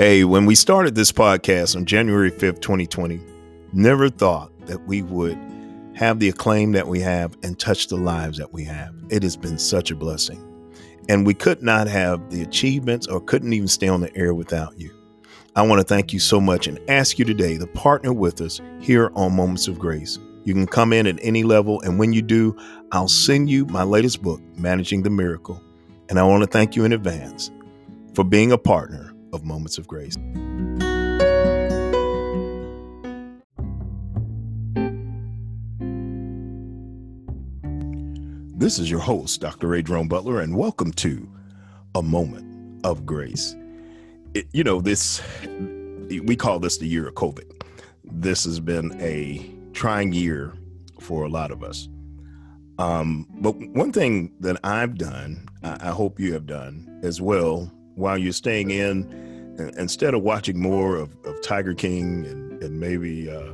Hey, when we started this podcast on January 5th, 2020, never thought that we would have the acclaim that we have and touch the lives that we have. It has been such a blessing. And we could not have the achievements or couldn't even stay on the air without you. I want to thank you so much and ask you today to partner with us here on Moments of Grace. You can come in at any level, and when you do, I'll send you my latest book, Managing the Miracle. And I want to thank you in advance for being a partner of Moments of Grace. This is your host, Dr. Adrone Butler, and welcome to A Moment of Grace. It, you know, this, we call this the year of COVID. This has been a trying year for a lot of us. Um, but one thing that I've done, I, I hope you have done as well, while you're staying in, instead of watching more of, of Tiger King and, and maybe uh,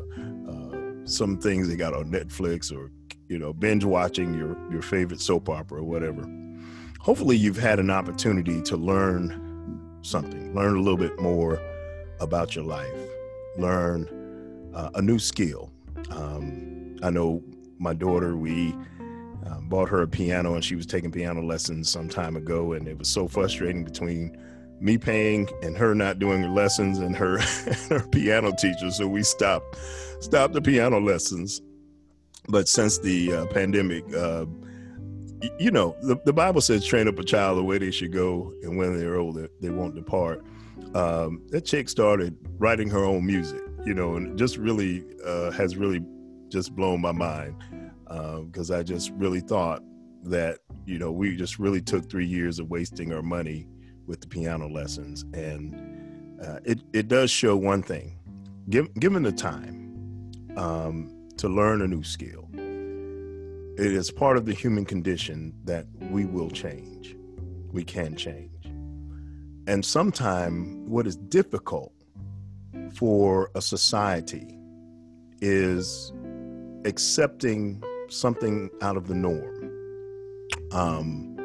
uh, some things they got on Netflix or you know binge watching your your favorite soap opera or whatever, hopefully you've had an opportunity to learn something, learn a little bit more about your life, learn uh, a new skill. Um, I know my daughter, we um, bought her a piano and she was taking piano lessons some time ago and it was so frustrating between me paying and her not doing her lessons and her her piano teacher so we stopped stopped the piano lessons. But since the uh, pandemic uh, you know the, the bible says train up a child the way they should go and when they're older they won't depart. Um, that chick started writing her own music you know and just really uh, has really just blown my mind because um, I just really thought that you know we just really took three years of wasting our money with the piano lessons, and uh, it it does show one thing: Give, given the time um, to learn a new skill, it is part of the human condition that we will change, we can change, and sometimes what is difficult for a society is accepting something out of the norm. Um,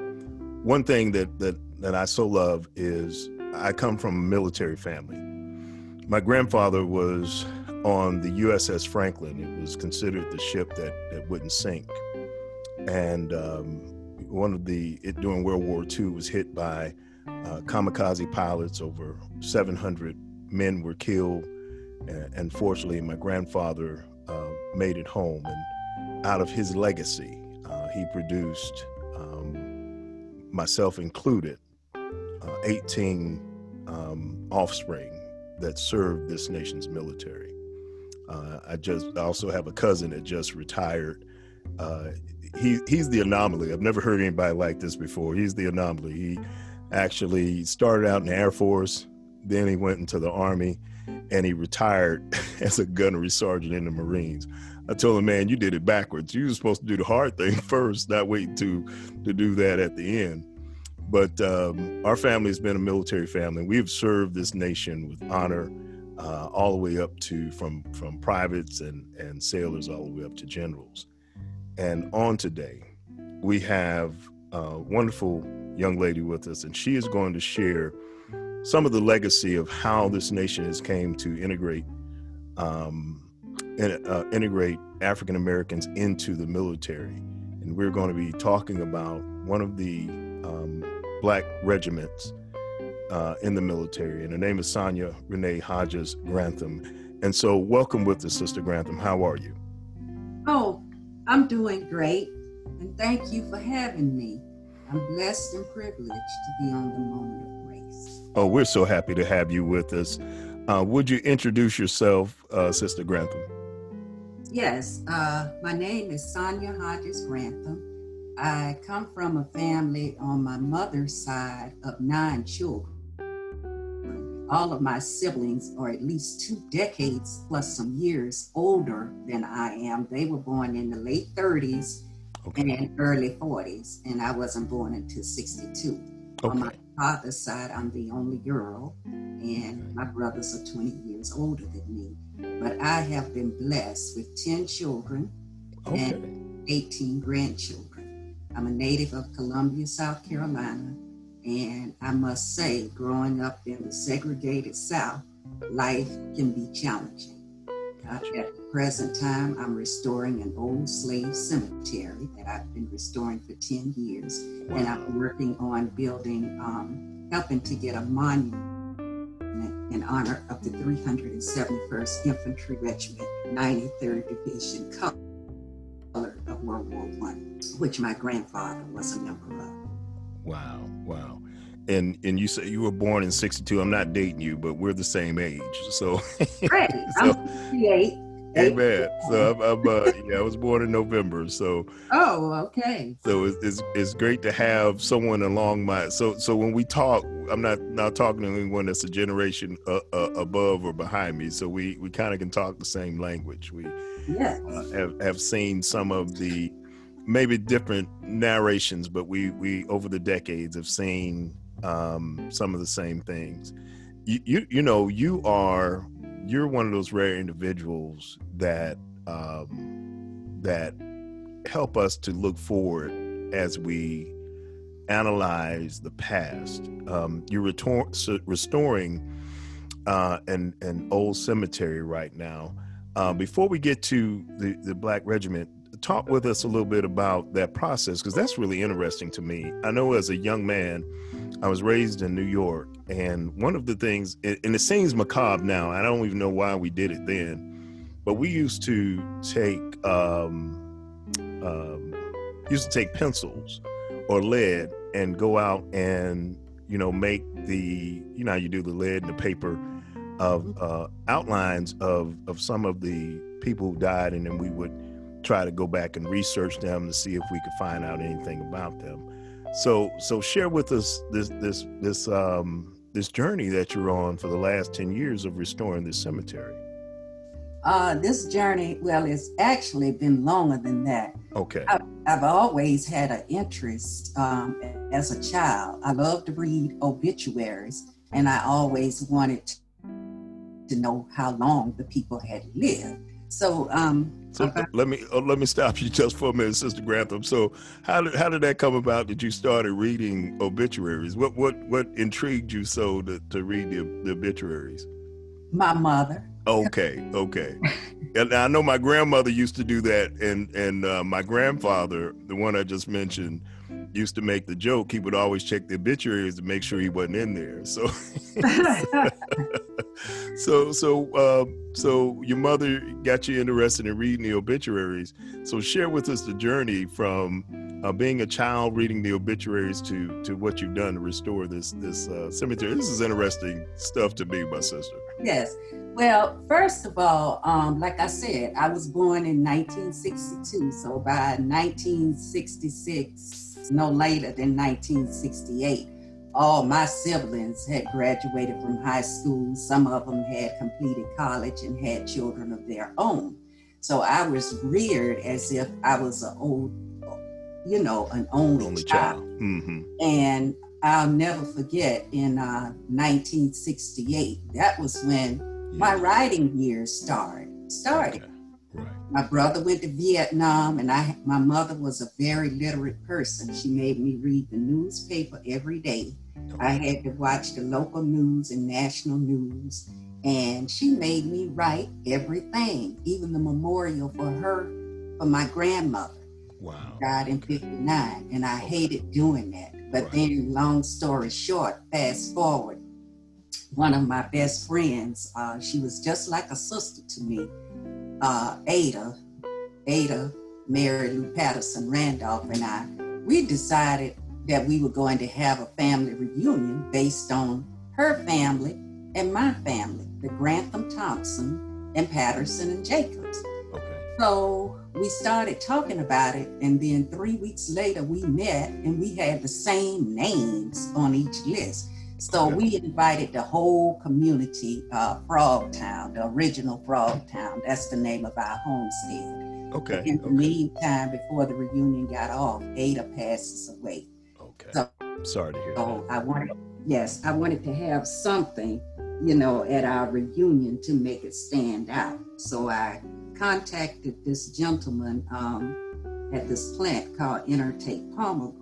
one thing that that that I so love is I come from a military family. My grandfather was on the USS Franklin. It was considered the ship that that wouldn't sink, and um, one of the it, during World War II was hit by uh, kamikaze pilots. Over 700 men were killed, and, and fortunately, my grandfather uh, made it home and out of his legacy, uh, he produced, um, myself included, uh, 18 um, offspring that served this nation's military. Uh, I just I also have a cousin that just retired. Uh, he he's the anomaly. I've never heard anybody like this before. He's the anomaly. He actually started out in the Air Force, then he went into the Army, and he retired as a gunnery sergeant in the Marines. I told him, man, you did it backwards. You were supposed to do the hard thing first, not wait to to do that at the end. But um, our family has been a military family. We've served this nation with honor, uh, all the way up to from from privates and and sailors, all the way up to generals. And on today, we have a wonderful young lady with us, and she is going to share some of the legacy of how this nation has came to integrate um, in, uh, integrate African Americans into the military. And we're going to be talking about one of the um, black regiments uh, in the military. And her name is Sonya Renae Hodges Grantham. And so, welcome with us, Sister Grantham. How are you? Oh, I'm doing great. And thank you for having me. I'm blessed and privileged to be on the moment of grace. Oh, we're so happy to have you with us. Uh, would you introduce yourself, uh, Sister Grantham? Yes, uh, my name is Sonya Hodges Grantham. I come from a family on my mother's side of nine children. All of my siblings are at least two decades plus some years older than I am. They were born in the late 30s okay. and early 40s, and I wasn't born until 62. Okay. On my father's side, I'm the only girl, and my brothers are 20 years older than me. But I have been blessed with 10 children okay. and 18 grandchildren. I'm a native of Columbia, South Carolina, And I must say, growing up in the segregated South, life can be challenging. Uh, at the present time, I'm restoring an old slave cemetery that I've been restoring for 10 years. Wow. And I'm working on building, um, helping to get a monument in honor of the 371st Infantry Regiment, 93rd Division, color of World War One, which my grandfather was a member of. Wow, wow. And and you say you were born in '62. I'm not dating you, but we're the same age. So, right. so, I'm 68. Amen. So I'm, I'm uh, yeah, I was born in November. So oh, okay. So it's, it's, it's great to have someone along my so so when we talk, I'm not not talking to anyone that's a generation uh, uh, above or behind me. So we we kind of can talk the same language. We yes. Uh, have have seen some of the maybe different narrations, but we we over the decades have seen um, some of the same things. You, you you know you are you're one of those rare individuals that um, that help us to look forward as we analyze the past. Um, you're retor- restoring uh, an an old cemetery right now. Uh, before we get to the the Black Regiment, talk with us a little bit about that process because that's really interesting to me. I know as a young man, I was raised in New York, and one of the things, and it seems macabre now, I don't even know why we did it then, but we used to take um, um, used to take pencils or lead and go out and you know make the you know you do the lead and the paper of uh, outlines of of some of the people who died, and then we would try to go back and research them to see if we could find out anything about them. So so share with us this this this um this journey that you're on for the last 10 years of restoring this cemetery. Uh, this journey, well, it's actually been longer than that. Okay. I, have always had an interest um, as a child. I love to read obituaries, and I always wanted to know how long the people had lived. So, um, so let me uh, let me stop you just for a minute, Sister Grantham. So, how did how did that come about? That you started reading obituaries? What what what intrigued you so to, to read the, the obituaries? My mother. Okay, okay. and I know my grandmother used to do that, and and uh, my grandfather, the one I just mentioned, used to make the joke. He would always check the obituaries to make sure he wasn't in there. So, so, so, uh, so your mother got you interested in reading the obituaries. So, share with us the journey from uh, being a child reading the obituaries to to what you've done to restore this this uh, cemetery. This is interesting stuff to me, my sister. Yes. Well, first of all, um, like I said, I was born in 1962. So by 1966 no later than 1968. All my siblings had graduated from high school. Some of them had completed college and had children of their own. So I was reared as if I was an old, you know, an only, only child. child. Mm-hmm. And I'll never forget in uh, 1968, that was when yeah. my writing years started. Started. Okay. Right. My brother went to Vietnam, and I, my mother was a very literate person. She made me read the newspaper every day. I had to watch the local news and national news, and she made me write everything, even the memorial for her, for my grandmother. Wow. Died in 59, and I hated doing that. But right. then, long story short, fast forward, one of my best friends, uh, she was just like a sister to me uh, Ada, Ada, Mary Lou Patterson Randolph, and I, we decided that we were going to have a family reunion based on her family and my family, the Grantham Thompson and Patterson and Jacobs. Okay. So we started talking about it, and then three weeks later we met and we had the same names on each list. So okay. we invited the whole community, uh, Frog Town, the original Frog Town. That's the name of our homestead. Okay. In the okay. meantime, before the reunion got off, Ada passes away. Okay. So, Sorry to hear so that. I wanted, yes, I wanted to have something, you know, at our reunion to make it stand out. So I contacted this gentleman um, at this plant called Intertape Polymer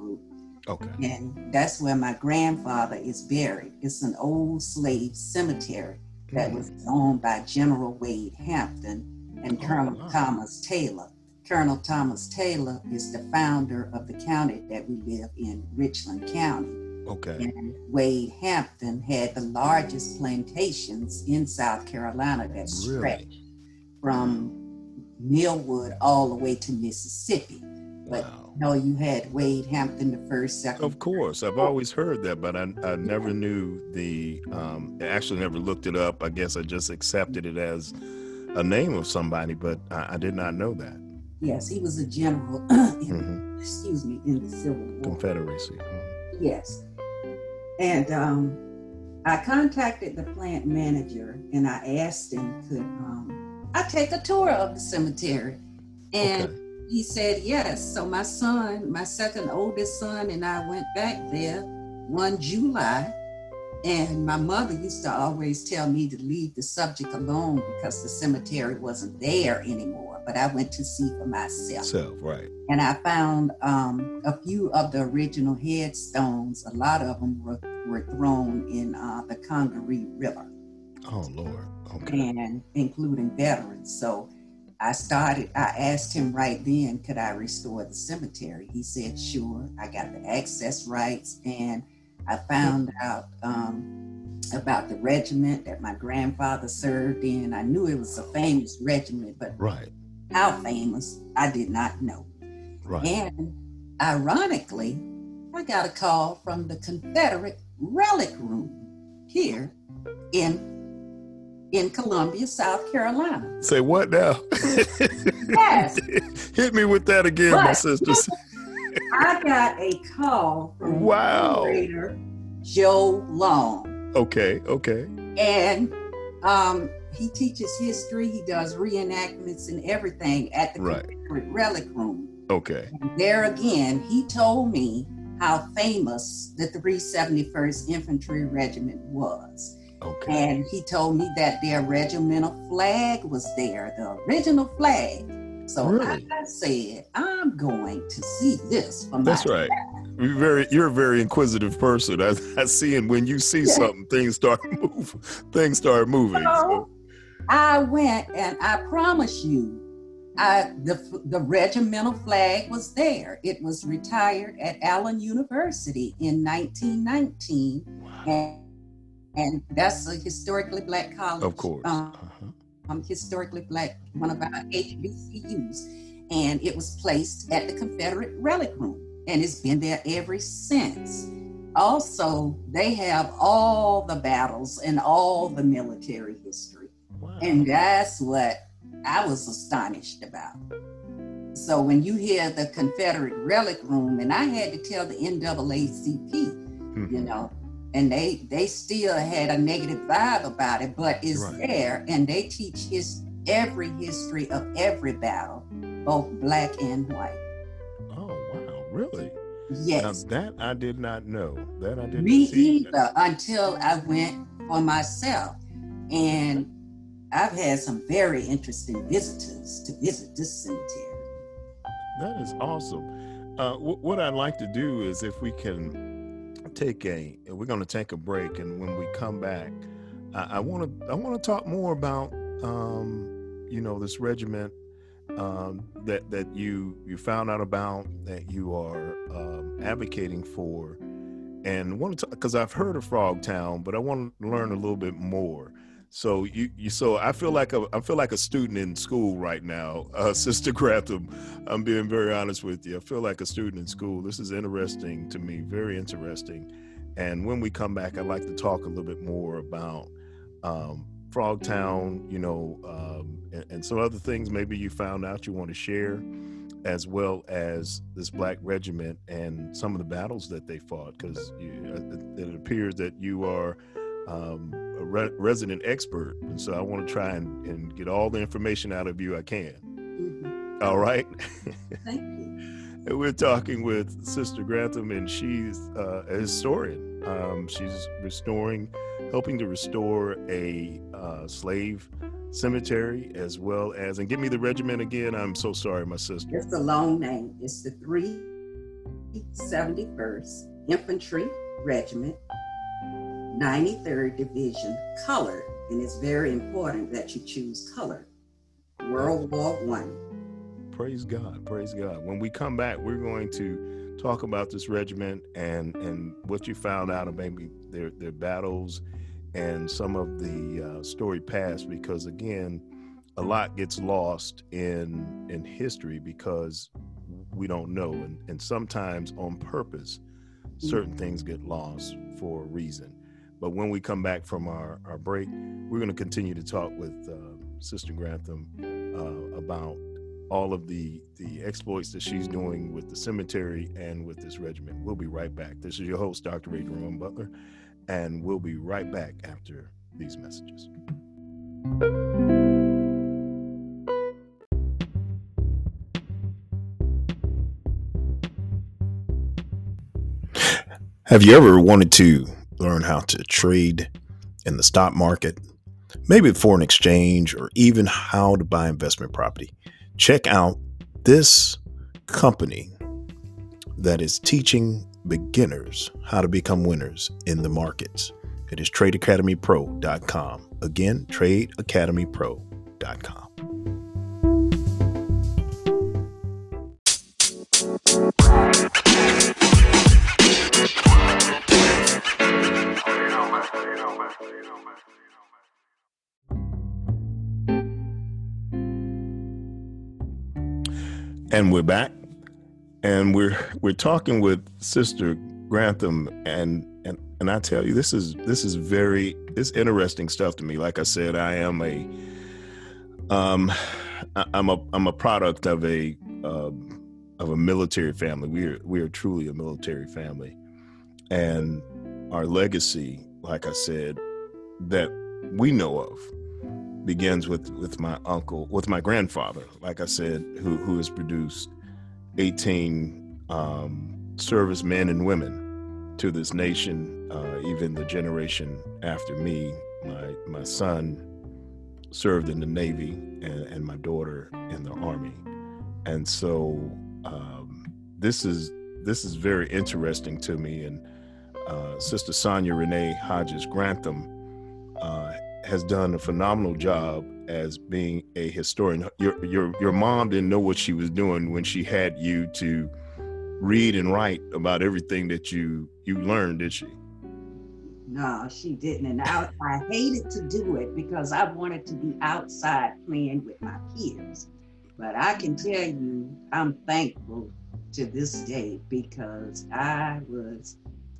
Okay. And that's where my grandfather is buried. It's an old slave cemetery that mm. was owned by General Wade Hampton and Oh, Colonel wow. Thomas Taylor. Colonel Thomas Taylor is the founder of the county that we live in, Richland County. Okay. And Wade Hampton had the largest plantations in South Carolina that Really? stretched from Millwood all the way to Mississippi. But Wow. No, you had Wade Hampton the first, second. Of course, I've always heard that, but I, I never knew the. Um, I actually never looked it up. I guess I just accepted it as a name of somebody, but I, I did not know that. Yes, he was a general. in, hmm Excuse me, in the Civil War. Confederacy. Yes. And um, I contacted the plant manager and I asked him, could um, I take a tour of the cemetery? And Okay. He said yes. So my son, my second oldest son, and I went back there one July. And my mother used to always tell me to leave the subject alone because the cemetery wasn't there anymore. But I went to see for myself Self, right. and I found um, a few of the original headstones. A lot of them were, were thrown in uh, the Congaree River, Oh Lord. Okay. and including veterans. So I started. I asked him right then, could I restore the cemetery? He said, sure. I got the access rights, and I found out um, about the regiment that my grandfather served in. I knew it was a famous regiment, but Right. how famous I did not know. Right. And ironically, I got a call from the Confederate Relic Room here in in Columbia, South Carolina. Say what now? Yes. Hit me with that again, my sisters. I got a call from Wow. curator Joe Long, Okay. Okay. and um, he teaches history. He does reenactments and everything at the Right. Confederate Relic Room. Okay. And there again, he told me how famous the 371st Infantry Regiment was. Okay. And he told me that their regimental flag was there, the original flag. So Really? I said, I'm going to see this for That's myself. right. You're very, you're a very inquisitive person. I, I see, and when you see Yeah. something, things start move. Things start moving. So I went, and I promise you, I, the, the regimental flag was there. It was retired at Allen University in 1919. Wow. and, and that's a historically black college. Of course. Um, Uh-huh. um, historically black, one of our HBCUs, and it was placed at the Confederate Relic Room, and it's been there ever since. Also, they have all the battles and all the military history, Wow. and that's what I was astonished about. So when you hear the Confederate Relic Room, and I had to tell the NAACP, Mhm. you know and they they still had a negative vibe about it but it's Right. there and they teach his every history of every battle both black and white Oh wow! Really? yes Now that I did not know. That I did me either until i went for myself and i've had some very interesting visitors to visit this cemetery That is awesome. Uh, wh- what I'd like to do is if we can take a, we're going to take a break, and when we come back, I want to I want to talk more about um, you know this regiment um, that that you you found out about that you are um, advocating for, and want to talk because I've heard of Frog Town, but I want to learn a little bit more. So you, you so I feel like a I feel like a student in school right now, uh, Sister Grantham. I'm being very honest with you. I feel like a student in school. This is interesting to me, very interesting. And when we come back, I'd like to talk a little bit more about um, Frogtown, you know, um, and, and some other things maybe you found out you want to share, as well as this Black Regiment and some of the battles that they fought, because it, it appears that you are um, a re- resident expert, and so I want to try and, and get all the information out of you I can. Mhm. All right. thank you And we're talking with Sister Grantham, and she's uh, a historian. Um, she's restoring, helping to restore a uh, slave cemetery as well as, and give me the regiment again. I'm so sorry, my sister. it's a long name it's the 371st Infantry Regiment, 93rd Division, Color, and it's very important that you choose color. World War One. Praise God, praise God. When we come back, we're going to talk about this regiment and and what you found out of maybe their their battles and some of the uh, story past because again a lot gets lost in in history because we don't know and, and sometimes on purpose certain things get lost for a reason but when we come back from our, our break we're going to continue to talk with uh, sister grantham uh, about all of the the exploits that she's doing with the cemetery and with this regiment we'll be right back this is your host dr adrian butler and we'll be right back after these messages. Have you ever wanted to learn how to trade in the stock market, maybe foreign exchange, or even how to buy investment property? Check out this company that is teaching beginners how to become winners in the markets. It is tradeacademypro.com. Again, tradeacademypro.com. And we're back and we're we're talking with Sister Grantham, and and and I tell you, this is this is very it's interesting stuff to me. Like I said, I am a um, I'm a I'm a product of a uh, of a military family. We are we are truly a military family, and our legacy, like I said, that we know of begins with with my uncle, with my grandfather, like I said, who who has produced 18 um, servicemen and women to this nation, uh, even the generation after me. My, my son served in the Navy and, and my daughter in the Army. And so um, this is this is very interesting to me. And uh, Sister Sonya Renae Hodges Grantham uh, has done a phenomenal job as being a historian. Your your your mom didn't know what she was doing when she had you to read and write about everything that you you learned, did she? No, she didn't. And I, I hated to do it because I wanted to be outside playing with my peers. But I can tell you, I'm thankful to this day because I was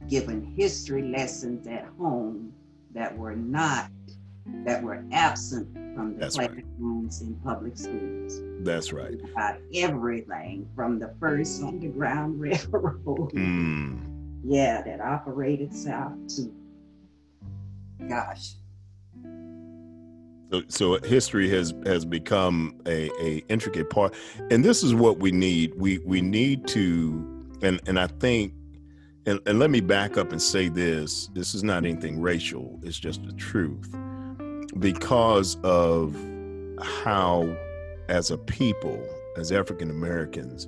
given history lessons at home that were not that were absent from the classrooms right. in public schools. That's right. About everything from the first Underground Railroad, mm. yeah, that operated south to, gosh. So, so history has has become a, a intricate part, and this is what we need. We we need to, and and I think and, and, let me back up and say this this is not anything racial it's just the truth because of how, as a people, as African Americans,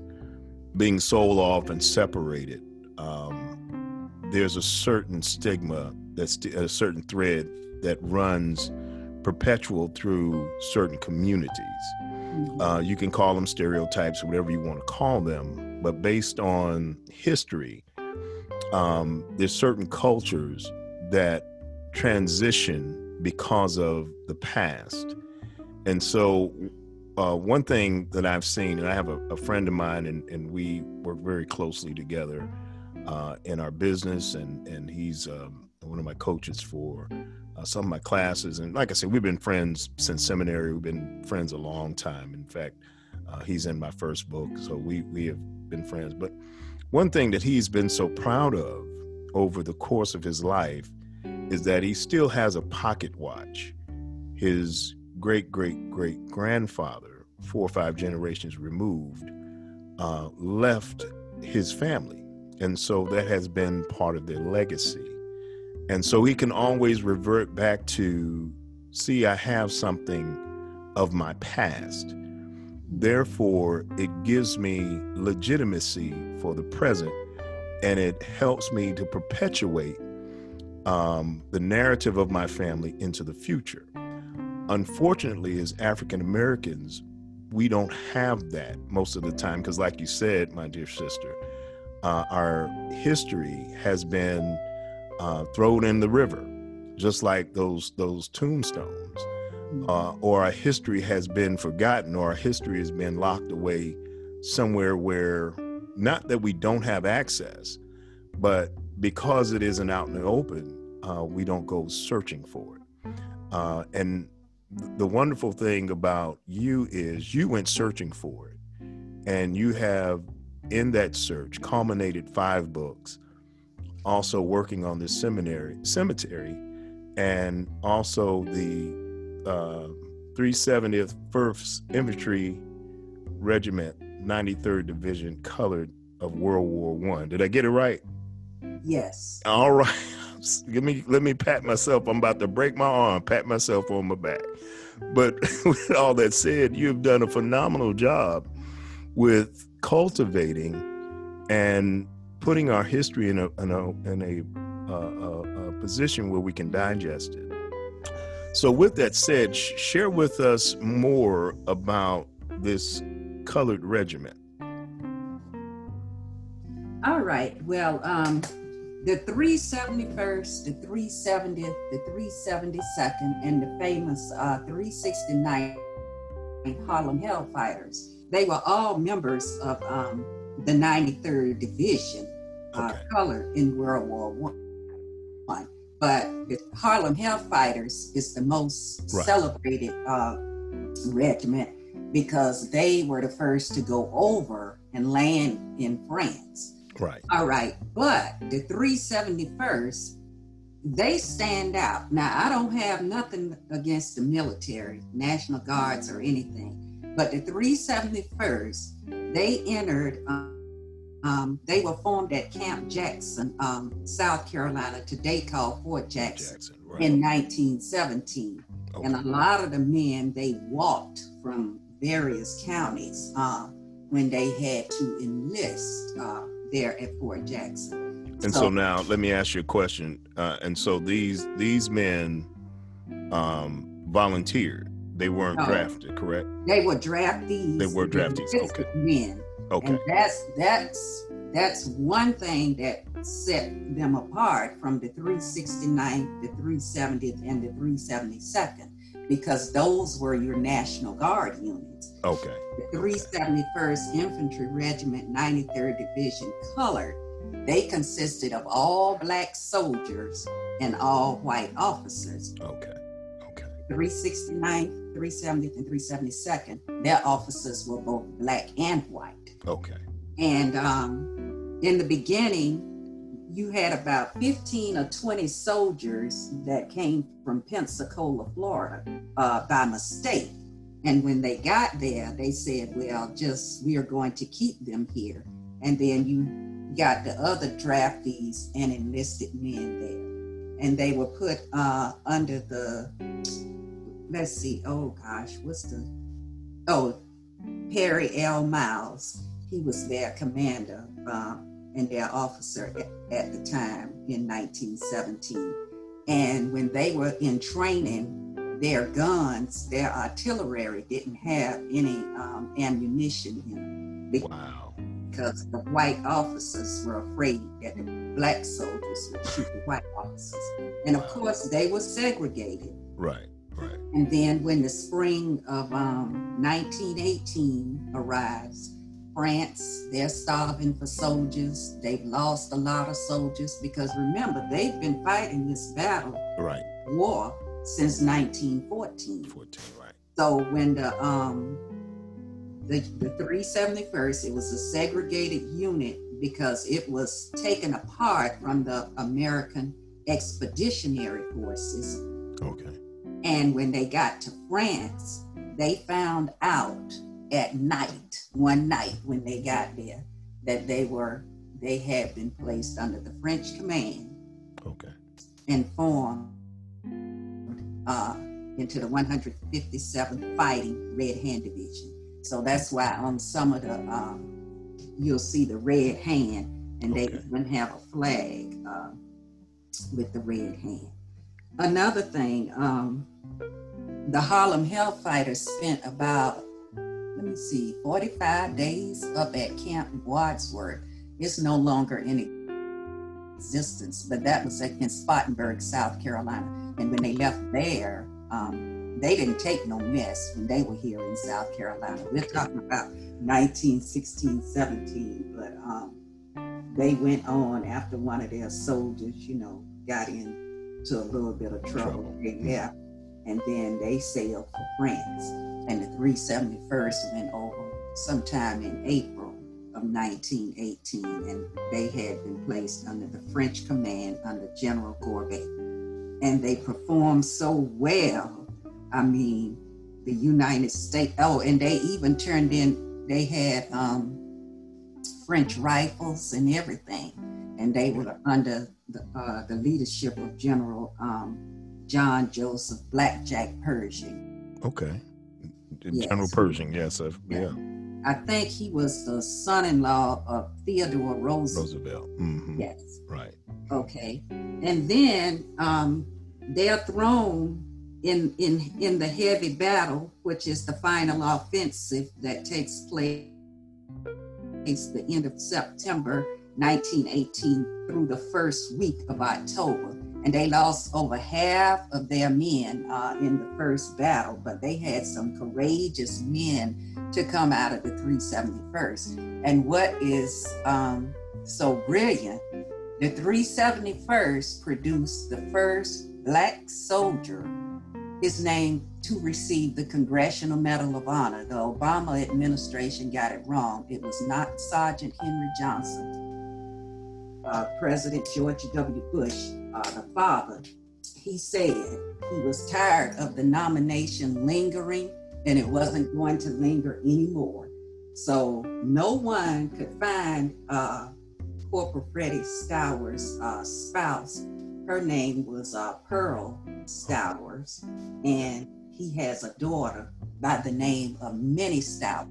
being sold off and separated, um, there's a certain stigma that's a certain thread that runs perpetual through certain communities. Mm-hmm. Uh, you can call them stereotypes, whatever you want to call them, but based on history, um, there's certain cultures that transition because of the past. And so, uh, one thing that I've seen, and I have a, a, friend of mine, and, and we work very closely together uh, in our business, and and he's um, one of my coaches for uh, some of my classes. And like I said, we've been friends since seminary. We've been friends a long time. In fact, uh, he's in my first book, so we we have been friends. But one thing that he's been so proud of over the course of his life is that he still has a pocket watch. His great great great grandfather, four or five generations removed, uh, left his family. And so that has been part of their legacy. And so he can always revert back to see, I have something of my past. Therefore, it gives me legitimacy for the present and it helps me to perpetuate um, the narrative of my family into the future. Unfortunately, as African Americans, we don't have that most of the time because, like you said, my dear sister, uh, our history has been uh, thrown in the river, just like those those tombstones, uh, or our history has been forgotten, or our history has been locked away somewhere where not that we don't have access, but because it isn't out in the open, uh, we don't go searching for it. Uh, and the wonderful thing about you is you went searching for it, and you have in that search culminated five books, also working on this seminary cemetery, and also the uh, 370th First Infantry Regiment, 93rd Division, colored of World War One. Did I get it right? Yes. All right. Let me let me pat myself. I'm about to break my arm. Pat myself on my back. But with all that said, you've done a phenomenal job with cultivating and putting our history in a in a, in a, uh, a position where we can digest it. So, with that said, share with us more about this colored regiment. All right. Well, um, the 371st, the 370th, the 372nd, and the famous uh, 369 Harlem Hellfighters. They were all members of um, the 93rd Division, uh, okay. colored in World War One. But the Harlem Hellfighters is the most right. celebrated uh, regiment because they were the first to go over and land in France. Right. All right. But the 371st, they stand out. Now, I don't have nothing against the military, National Guards, or anything, but the 371st, they entered, um, um, they were formed at Camp Jackson, um, South Carolina, today called Fort Jackson, Jackson right. in 1917. Okay. And a lot of the men, they walked from various counties uh, when they had to enlist. Uh, there at Fort Jackson. And so, so now let me ask you a question. Uh, and so these these men um, volunteered. They weren't no, drafted, correct? They were draftees. They were draftees. Okay. Men. Okay. And that's that's that's one thing that set them apart from the 369th, the 370th, and the 372nd because those were your National Guard units. Okay. The 371st Infantry Regiment, 93rd Division, colored, they consisted of all black soldiers and all white officers. Okay. Okay. 369th, 370th, and 372nd, their officers were both black and white. Okay. And um, in the beginning, you had about 15 or 20 soldiers that came from Pensacola, Florida, uh, by mistake. And when they got there, they said, well, just we are going to keep them here. And then you got the other draftees and enlisted men there. And they were put uh, under the, let's see, oh gosh, what's the, oh, Perry L. Miles. He was their commander. Uh, and their officer at, at the time in 1917. And when they were in training, their guns, their artillery didn't have any um, ammunition in them. Wow. Because the white officers were afraid that the black soldiers would shoot the white officers. And of course, they were segregated. Right, right. And then when the spring of um, 1918 arrives, France, they're starving for soldiers. They've lost a lot of soldiers because remember, they've been fighting this battle, right, war since 1914. 14, right. So when the um the, the 371st, it was a segregated unit because it was taken apart from the American Expeditionary Forces. Okay. And when they got to France, they found out at night, one night when they got there, that they were they had been placed under the French command. Okay. And formed uh, into the 157th Fighting Red Hand Division. So that's why on some of the um, you'll see the red hand, and they even have a flag uh, with the red hand. Another thing, um, the Harlem Hellfighters spent about, let me see, 45 days up at Camp Wadsworth. It's no longer in existence, but that was in Spartanburg, South Carolina. And when they left there, um, they didn't take no mess when they were here in South Carolina. We're talking about 1916, 17, but um, they went on after one of their soldiers, you know, got into a little bit of trouble. They left, and then they sailed for France. And the 371st went over sometime in April of 1918, and they had been placed under the French command under General Goybet. And they performed so well. I mean, the United States, oh, and they even turned in, they had um, French rifles and everything. And they were under the, uh, the leadership of General um, John Joseph Blackjack Pershing. Okay. Yes. General Pershing, yes. Uh, yeah. yeah. I think he was the son in law of Theodore Roosevelt. Roosevelt. Mm-hmm. Yes. Right. Okay. And then um, they're thrown in, in, in the heavy battle, which is the final offensive that takes place the end of September 1918 through the first week of October. And they lost over half of their men uh, in the first battle, but they had some courageous men to come out of the 371st. And what is um, so brilliant, the 371st produced the first Black soldier his name to receive the Congressional Medal of Honor. The Obama administration got it wrong. It was not Sergeant Henry Johnson. Uh, President George W. Bush, uh, the father, he said he was tired of the nomination lingering and it wasn't going to linger anymore. So no one could find uh, Corporal Freddie Stowers' uh, spouse her name was uh, Pearl Stowers, and he has a daughter by the name of Minnie Stowers,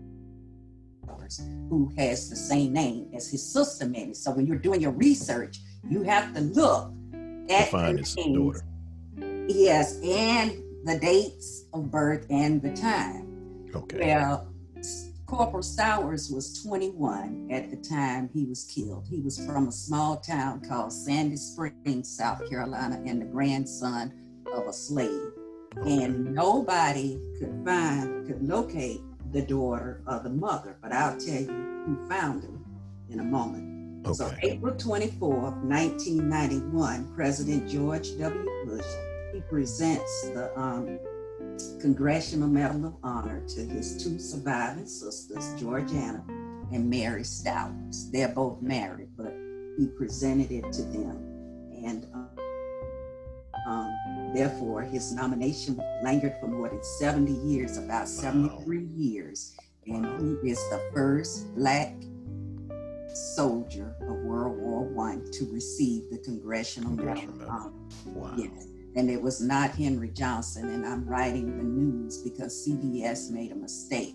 who has the same name as his sister Minnie. So when you're doing your research, you have to look find his daughter. Yes, and the dates of birth and the time. Okay. Well, Corporal Stowers was 21 at the time he was killed. He was from a small town called Sandy Springs, South Carolina, and the grandson of a slave. And nobody could find, could locate the daughter or the mother, but I'll tell you who found him in a moment. Okay. So April 24th, 1991, President George W. Bush, he presents the um, Congressional Medal of Honor to his two surviving sisters, Georgiana and Mary Stowers. They're both married, but he presented it to them. And um, um, therefore, his nomination lingered for more than 70 years, about 73 wow. years. And he is the first Black soldier of World War One to receive the Congressional, Congressional Medal of Honor. Wow. Yes and it was not Henry Johnson. And I'm writing the news because CBS made a mistake.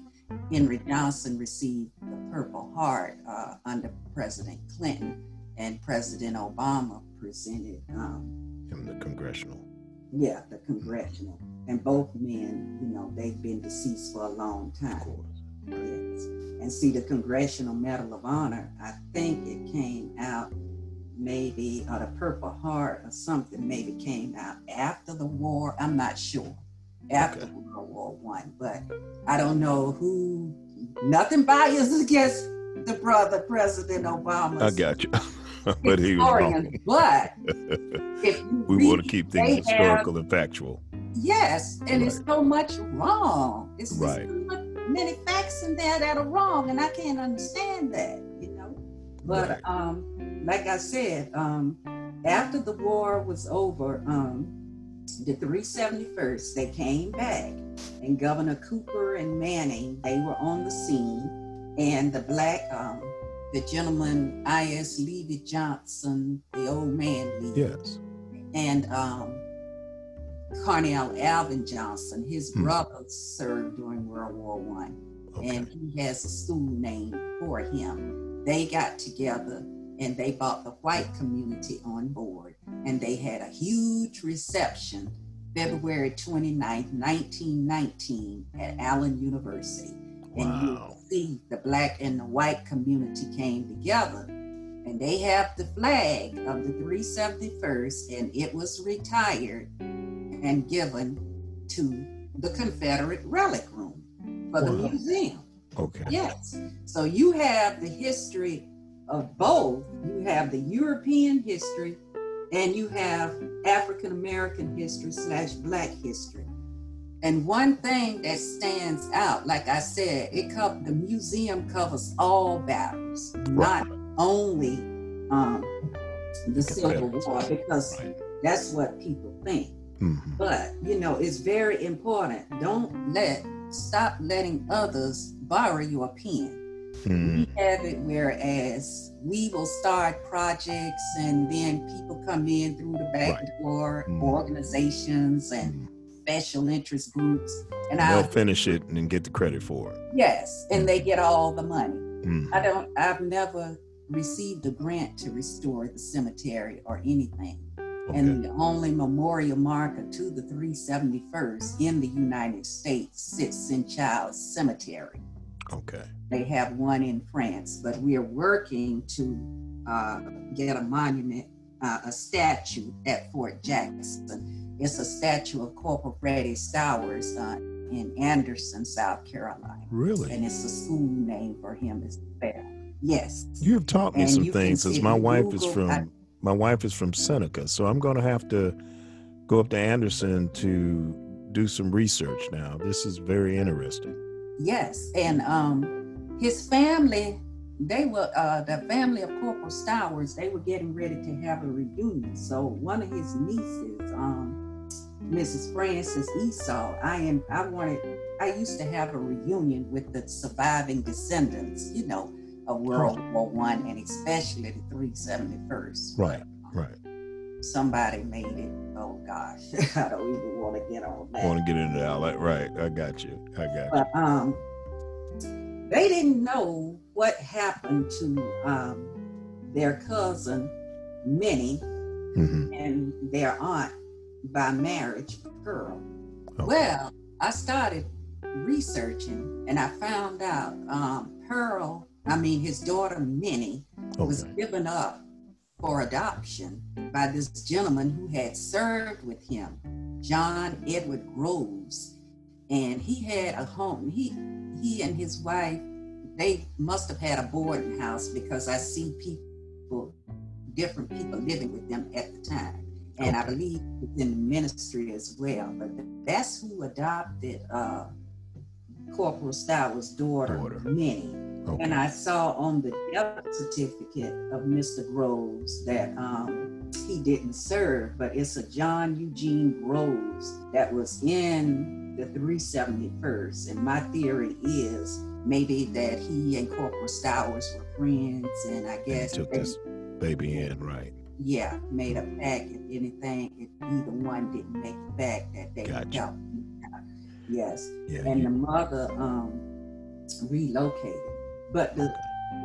Henry Johnson received the Purple Heart uh, under President Clinton, and President Obama presented um, him the congressional. Yeah, the congressional. And both men, you know, they've been deceased for a long time. And see, the Congressional Medal of Honor, I think it came out maybe or the Purple Heart or something maybe came out after the war. I'm not sure. After okay. World War One, but I don't know who. Nothing biased against the brother President Obama. I got you. but he was wrong. But if we read, want to keep things historical have, and factual. Yes, and right. it's so much wrong. It's right. Many facts in there that are wrong, and I can't understand that. You know, but um like I said, um, after the war was over, um, the 371st, they came back, and Governor Cooper and Manning, they were on the scene, and the black, um, the gentleman I.S. Leevy Johnson, the old man Leevy, yes, and um, Cornell Alvin Johnson, his hmm. brother served during World War One, okay. and he has a school named for him. They got together and they brought the white community on board. And they had a huge reception February 29, 1919, at Allen University. Wow. And you see the black and the white community came together. And they have the flag of the 371st, and it was retired and given to the Confederate Relic Room for the Wow. museum. Okay. Yes. So you have the history of both. You have the European history and you have African American history slash Black history. And one thing that stands out, like I said, it co- the museum covers all battles, not only um, the Civil War, because Right. that's what people think. Mhm. But you know, it's very important. Don't let stop letting others borrow your pen. Mhm. We have it whereas we will start projects and then people come in through the back Right. door, Mhm. organizations and special interest groups. And They'll I finish it and get the credit for it. yes, and they get all the money. Mhm. I don't I've never received a grant to restore the cemetery or anything. Okay. And the only memorial marker to the 371st in the United States sits in Child's Cemetery. okay. They have one in France, but we are working to uh, get a monument, uh, a statue at Fort Jackson. It's a statue of Corporal Freddie Stowers uh, in Anderson, South Carolina. Really? And it's a school name for him as well. Yes. You have taught me And some things since my wife is from I- my wife is from Seneca, so I'm going to have to go up to Anderson to do some research now. This is very interesting. Yes, and um, his family, they were uh, the family of Corporal Stowers. They were getting ready to have a reunion. So one of his nieces, um, Mrs. Frances Esau, I am. I wanted. I used to have a reunion with the surviving descendants. You know, of World War One, and especially the 371st. Right, right. Somebody made it. Oh gosh, I don't even want to get on that. Want to get into that? Right. I got you. I got you. but um, they didn't know what happened to um, their cousin Minnie hmm and their aunt by marriage, Pearl. Okay. Well, I started researching and I found out um, Pearl, I mean his daughter Minnie, was given up for adoption by this gentleman who had served with him, John Edward Groves. And he had a home. He he and his wife, they must have had a boarding house because I see people, different people living with them at the time. And I believe within the ministry as well. But that's who adopted uh, Corporal Stowers' daughter, Daughter. Minnie. Okay. And I saw on the death certificate of Mr. Groves that um, he didn't serve, but it's a John Eugene Groves that was in the 371st. And my theory is maybe that he and Corporal Stowers were friends, and I And guess took they- this baby in, right? yeah, made a pact. If anything, if either one didn't make it back, that they would Gotcha. Yes Yeah. and you- the mother um, relocated. But the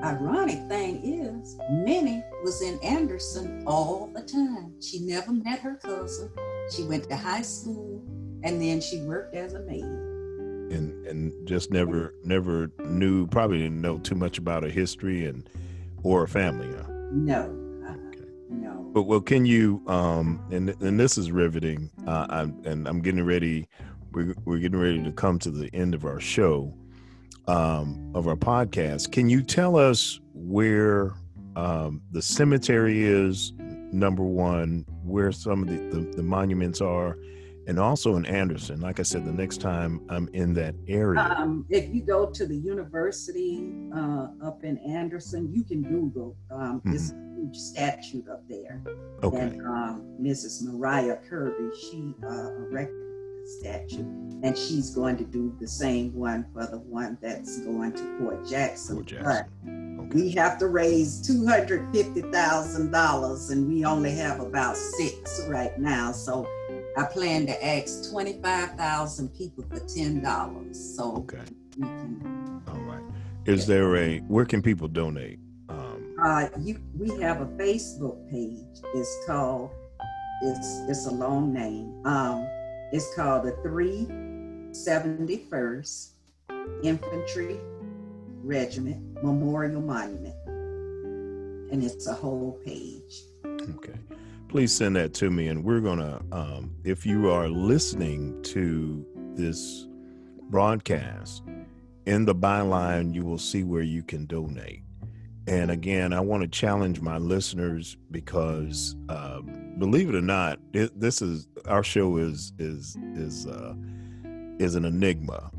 ironic thing is, Minnie was in Anderson all the time. She never met her cousin. She went to high school and then she worked as a maid. and and just never never knew probably didn't know too much about her history and or her family. Huh? No, uh, no. But well, can you? Um, and and this is riveting. Uh, I'm and I'm getting ready. We're we're getting ready to come to the end of our show, um, of our podcast. Can you tell us where um, the cemetery is? Number one, where some of the, the, the monuments are, and also in Anderson. Like I said, the next time I'm in that area. Um, if you go to the university uh, up in Anderson, you can Google. Um, It's a huge statue up there. Okay. And um, Mrs. Mariah Kirby, she uh, erected statue, and she's going to do the same one for the one that's going to Fort Jackson. Jackson. But Okay. we have to raise two hundred fifty thousand dollars, and we only have about six right now. So I plan to ask twenty-five thousand people for ten dollars, so Okay. we can. All right. Is there a where can people donate? Um, Uh, you, we have a Facebook page. It's called, it's, it's a long name. Um, it's called the 371st Infantry Regiment Memorial Monument. And it's a whole page. Okay. Please send that to me. And we're going to, um, if you are listening to this broadcast, in the byline, you will see where you can donate. And again, I want to challenge my listeners because, uh, believe it or not, it, this is our show is is is uh, is an enigma.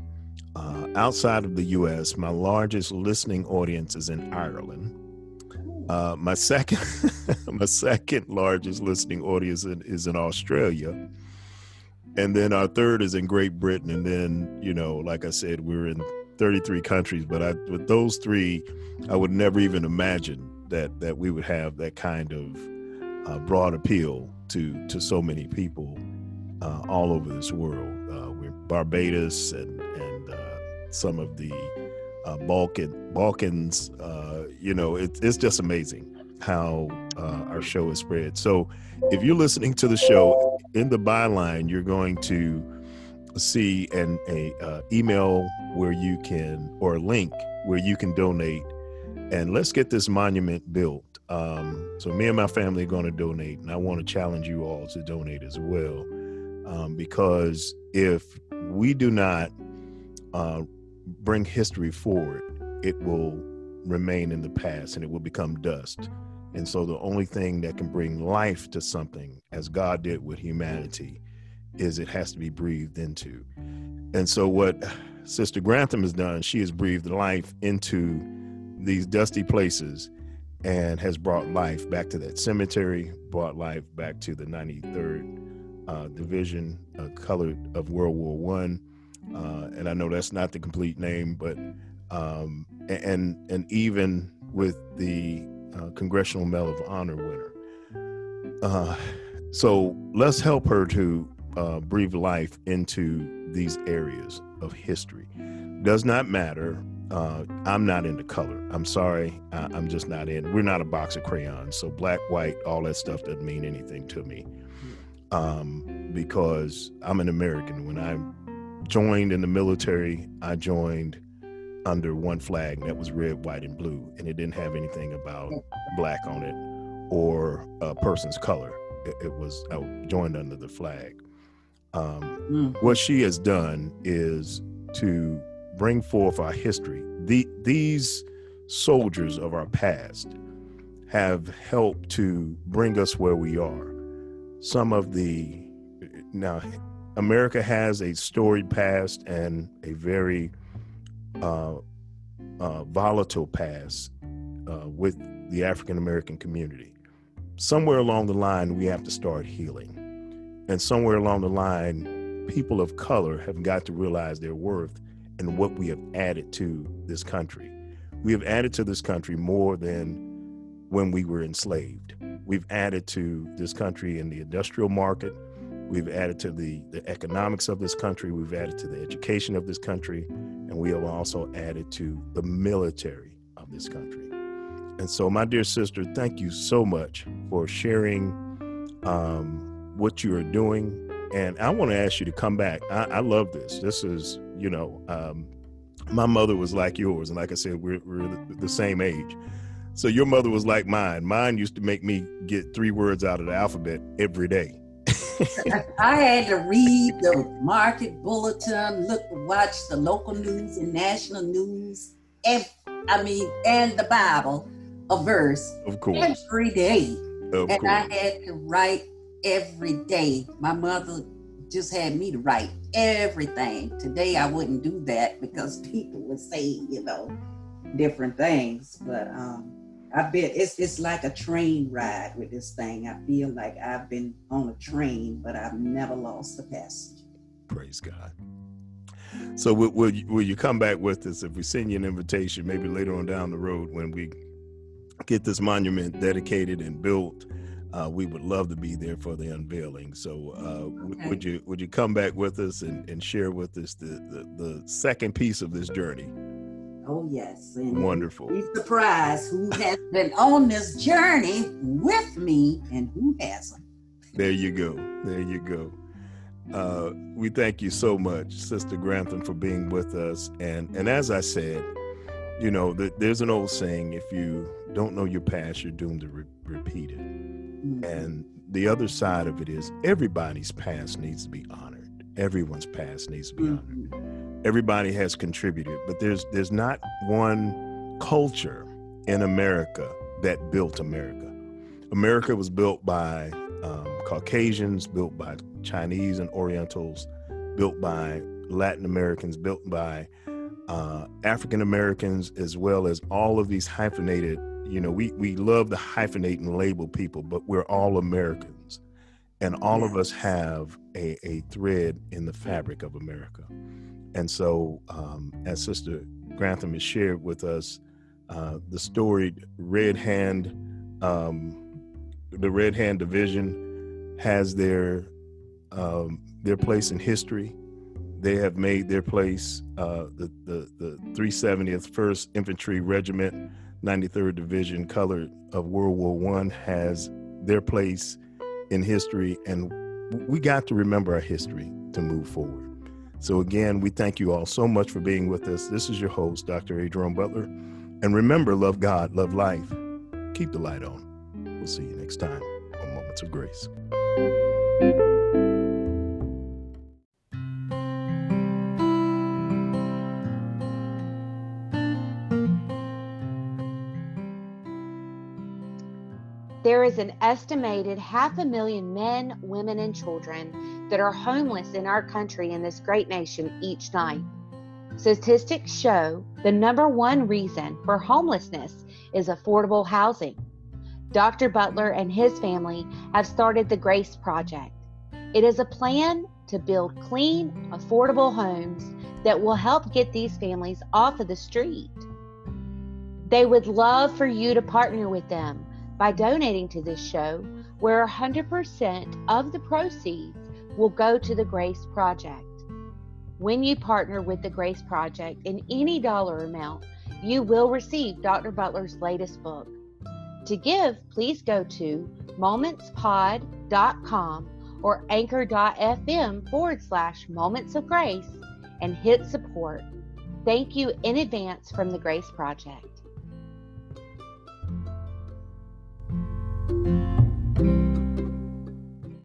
Uh, outside of the U.S., my largest listening audience is in Ireland. Uh, my second, my second largest listening audience in, is in Australia, and then our third is in Great Britain. And then, you know, like I said, we're in 33 countries. But I, with those three, I would never even imagine that that we would have that kind of uh, broad appeal to to so many people uh, all over this world. Uh, we're Barbados and and uh, some of the uh, Balkan Balkans. You know, it, it's just amazing how our show is spread. So, if you're listening to the show in the byline, you're going to see an a uh, email where you can or a link where you can donate, and let's get this monument built. Um, so, me and my family are going to donate, and I want to challenge you all to donate as well, um, because if we do not uh, bring history forward, it will remain in the past and it will become dust. And so the only thing that can bring life to something, as God did with humanity, is it has to be breathed into. And so what Sister Grantham has done, she has breathed life into these dusty places and has brought life back to that cemetery, brought life back to the 93rd uh, Division, uh, colored of World War One uh, and I know that's not the complete name, but um, and and even with the uh, Congressional Medal of Honor winner. Uh, so let's help her to uh, breathe life into these areas of history. Does not matter. Uh, I'm not into color. I'm sorry. I, I'm just not in. We're not a box of crayons. So black, white, all that stuff doesn't mean anything to me. Um, because I'm an American. When I joined in the military, I joined under one flag that was red, white, and blue, and it didn't have anything about black on it or a person's color. It, it was I joined under the flag. Um, mm. What she has done is to bring forth our history. The, these soldiers of our past have helped to bring us where we are. Some of the now America has a storied past and a very uh, uh, volatile past uh, with the African American community. Somewhere along the line, we have to start healing. And somewhere along the line, people of color have got to realize their worth and what we have added to this country. We have added to this country more than when we were enslaved. We've added to this country in the industrial market We've added to the, the economics of this country, we've added to the education of this country, and we have also added to the military of this country. And so, my dear sister, thank you so much for sharing um, what you are doing. And I want to ask you to come back. I, I love this. This is, you know, um, my mother was like yours. And like I said, we're, we're the same age. So your mother was like mine. Mine used to make me get three words out of the alphabet every day. I had to read the market bulletin, look, watch the local news and national news. Every, I mean, and the Bible, a verse, of course, every day. Of and course. I had to write every day. My mother just had me to write everything. Today I wouldn't do that because people would say, you know, different things. But um, I bet it's it's like a train ride with this thing. I feel like I've been on a train, but I've never lost a passenger. Praise God. So will, will you, will you come back with us if we send you an invitation, maybe later on down the road when we get this monument dedicated and built? Uh, we would love to be there for the unveiling. So uh, okay. would you would you come back with us and, and share with us the, the, the second piece of this journey? Oh, yes. And Wonderful. Be surprised who has been on this journey with me and who hasn't. There you go. There you go. Uh, we thank you so much, Sister Grantham, for being with us. And and as I said, you know, the, there's an old saying: if you don't know your past, you're doomed to re- repeat it. Mm-hmm. And the other side of it is everybody's past needs to be honored. Everyone's past needs to be mm-hmm. honored. Everybody has contributed, but there's there's not one culture in America that built America. America was built by um, Caucasians, built by Chinese and Orientals, built by Latin Americans, built by uh, African Americans, as well as all of these hyphenated. You know, we we love to hyphenate and label people, but we're all Americans, and all yes. of us have a, a thread in the fabric of America. And so, um, as Sister Grantham has shared with us, uh, the storied Red Hand, um, the Red Hand Division has their um, their place in history. They have made their place. Uh, the, the the 370th First Infantry Regiment, 93rd Division, colored of World War One, has their place in history, and we got to remember our history to move forward. So again, we thank you all so much for being with us. This is your host, Dr. Adrian Butler, and remember, love God, love life, keep the light on. We'll see you next time on Moments of Grace. Is an estimated half a million men, women, and children that are homeless in our country in this great nation each night. Statistics show the number one reason for homelessness is affordable housing. Dr. Butler and his family have started the Grace Project. It is a plan to build clean, affordable homes that will help get these families off of the street. They would love for you to partner with them by donating to this show, where 100% of the proceeds will go to the Grace Project. When you partner with the Grace Project in any dollar amount, you will receive Dr. Butler's latest book. To give, please go to momentspod.com or anchor.fm forward slash moments of grace and hit support. Thank you in advance from the Grace Project. Thank you.